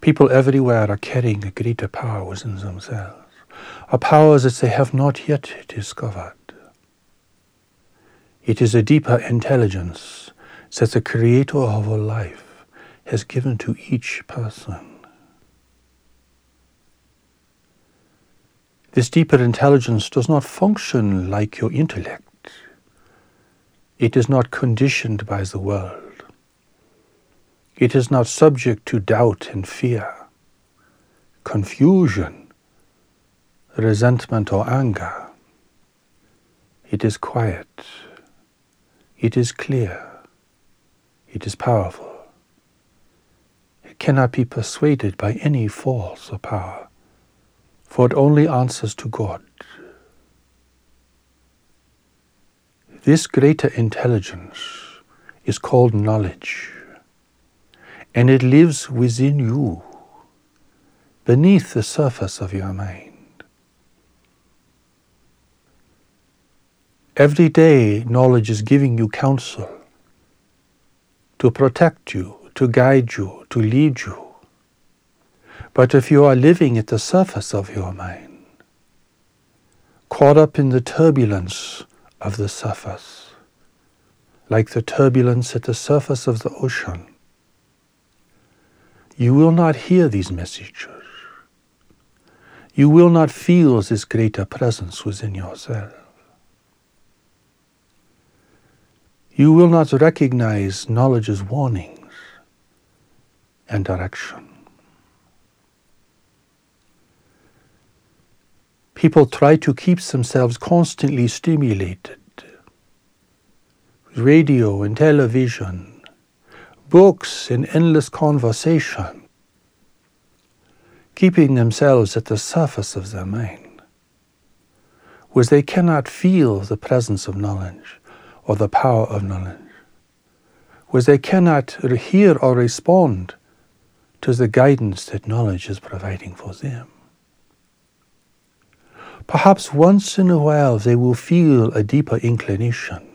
People everywhere are carrying a greater power within themselves, a power that they have not yet discovered. It is a deeper intelligence that the Creator of all life has given to each person. This deeper intelligence does not function like your intellect. It is not conditioned by the world. It is not subject to doubt and fear, confusion, resentment, or anger. It is quiet. It is clear. It is powerful. It cannot be persuaded by any force or power, for it only answers to God. This greater intelligence is called knowledge and it lives within you, beneath the surface of your mind. Every day, knowledge is giving you counsel to protect you, to guide you, to lead you. But if you are living at the surface of your mind, caught up in the turbulence of the surface, like the turbulence at the surface of the ocean, you will not hear these messages. You will not feel this greater presence within yourself. You will not recognize knowledge's warnings and direction. People try to keep themselves constantly stimulated. with Radio and television books in endless conversation, keeping themselves at the surface of their mind, where they cannot feel the presence of knowledge or the power of knowledge, where they cannot hear or respond to the guidance that knowledge is providing for them. Perhaps once in a while they will feel a deeper inclination.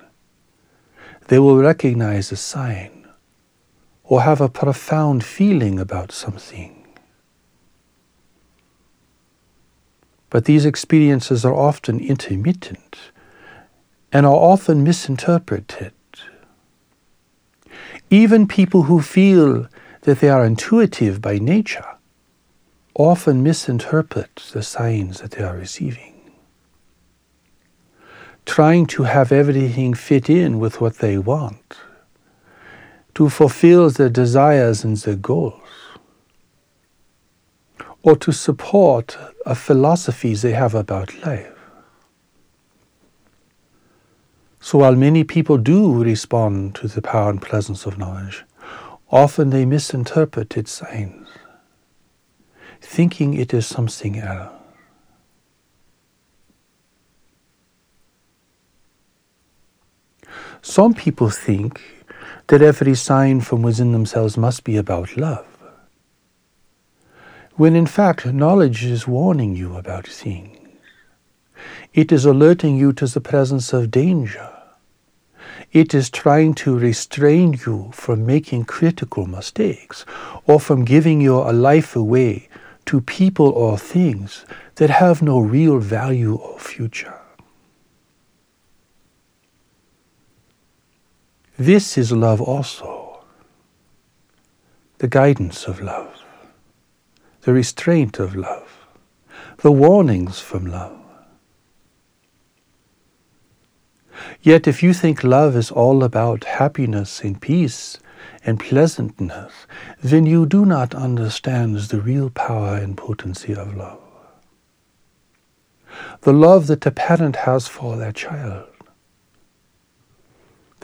They will recognize a sign or have a profound feeling about something. But these experiences are often intermittent and are often misinterpreted. Even people who feel that they are intuitive by nature often misinterpret the signs that they are receiving. Trying to have everything fit in with what they want to fulfill their desires and their goals, or to support a philosophy they have about life. So while many people do respond to the power and presence of knowledge, often they misinterpret its signs, thinking it is something else. Some people think that every sign from within themselves must be about love. When in fact, knowledge is warning you about things. It is alerting you to the presence of danger. It is trying to restrain you from making critical mistakes or from giving your life away to people or things that have no real value or future. This is love also. The guidance of love, the restraint of love, the warnings from love. Yet, if you think love is all about happiness and peace and pleasantness, then you do not understand the real power and potency of love. The love that a parent has for their child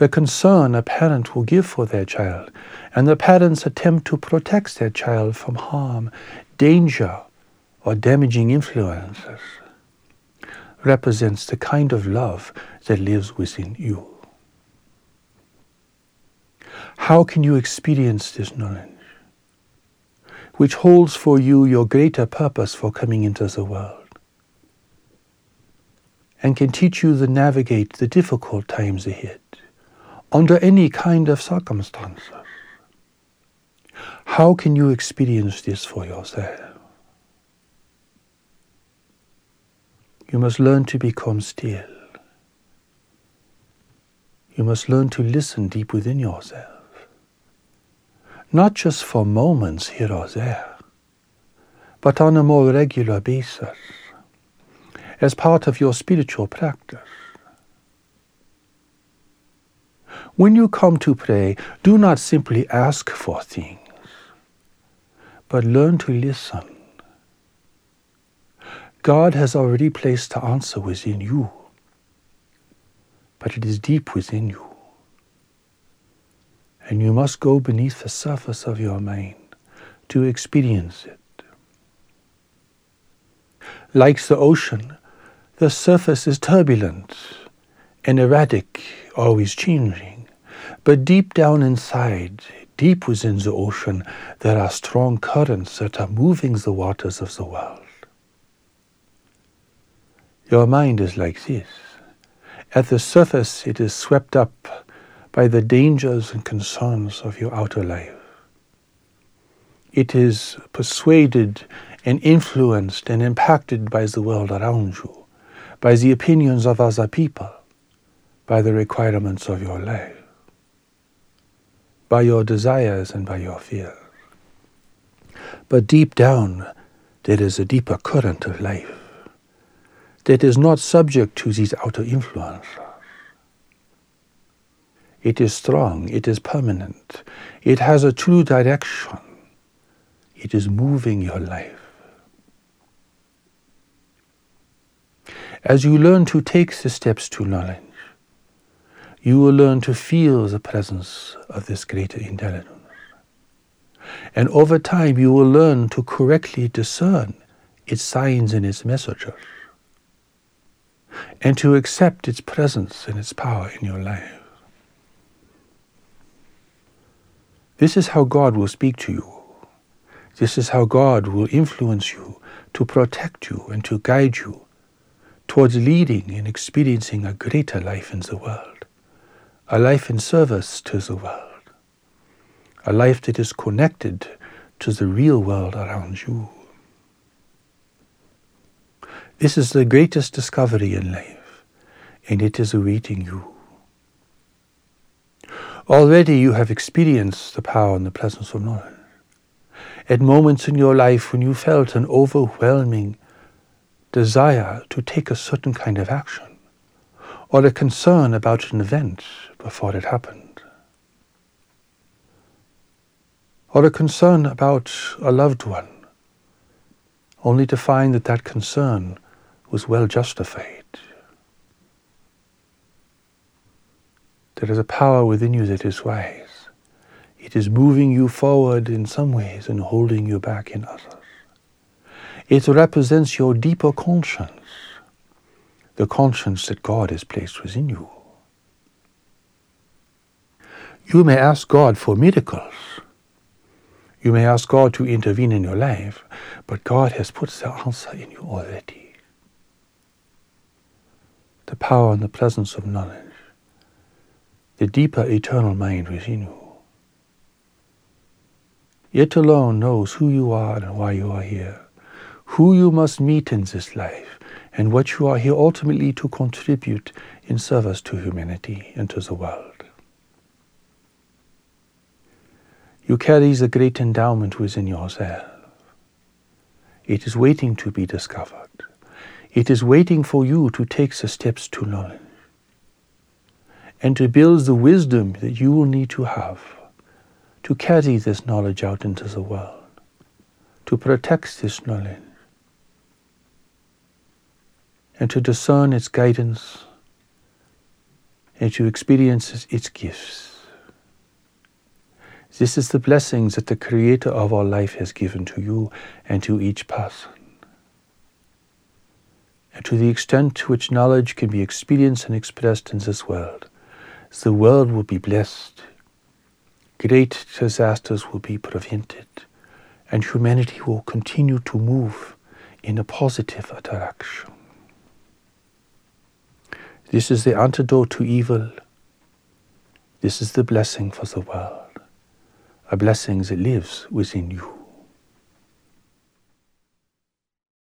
the concern a parent will give for their child, and the parent's attempt to protect their child from harm, danger, or damaging influences represents the kind of love that lives within you. How can you experience this knowledge, which holds for you your greater purpose for coming into the world, and can teach you to navigate the difficult times ahead? Under any kind of circumstances. How can you experience this for yourself? You must learn to become still. You must learn to listen deep within yourself. Not just for moments here or there, but on a more regular basis, as part of your spiritual practice. When you come to pray, do not simply ask for things, but learn to listen. God has already placed the answer within you, but it is deep within you. And you must go beneath the surface of your mind to experience it. Like the ocean, the surface is turbulent and erratic, always changing. But deep down inside, deep within the ocean, there are strong currents that are moving the waters of the world. Your mind is like this. At the surface, it is swept up by the dangers and concerns of your outer life. It is persuaded and influenced and impacted by the world around you, by the opinions of other people, by the requirements of your life, by your desires and by your fears. But deep down, there is a deeper current of life that is not subject to these outer influences. It is strong, it is permanent, it has a true direction, it is moving your life. As you learn to take the steps to knowledge, you will learn to feel the presence of this greater intelligence. And over time, you will learn to correctly discern its signs and its messages, and to accept its presence and its power in your life. This is how God will speak to you. This is how God will influence you to protect you and to guide you towards leading and experiencing a greater life in the world, a life in service to the world, a life that is connected to the real world around you. This is the greatest discovery in life, and it is awaiting you. Already you have experienced the power and the presence of knowledge. At moments in your life when you felt an overwhelming desire to take a certain kind of action or a concern about an event before it happened, or a concern about a loved one, only to find that that concern was well justified. There is a power within you that is wise. It is moving you forward in some ways and holding you back in others. It represents your deeper conscience, the conscience that God has placed within you. You may ask God for miracles. You may ask God to intervene in your life, but God has put the answer in you already. The power and the presence of knowledge, the deeper eternal mind within you. It alone knows who you are and why you are here who you must meet in this life, and what you are here ultimately to contribute in service to humanity and to the world. You carry the great endowment within yourself. It is waiting to be discovered. It is waiting for you to take the steps to knowledge and to build the wisdom that you will need to have to carry this knowledge out into the world, to protect this knowledge, and to discern its guidance and to experience its gifts. This is the blessings that the Creator of our life has given to you and to each person. And to the extent to which knowledge can be experienced and expressed in this world, the world will be blessed, great disasters will be prevented, and humanity will continue to move in a positive direction. This is the antidote to evil. This is the blessing for the world. a blessing that lives within you.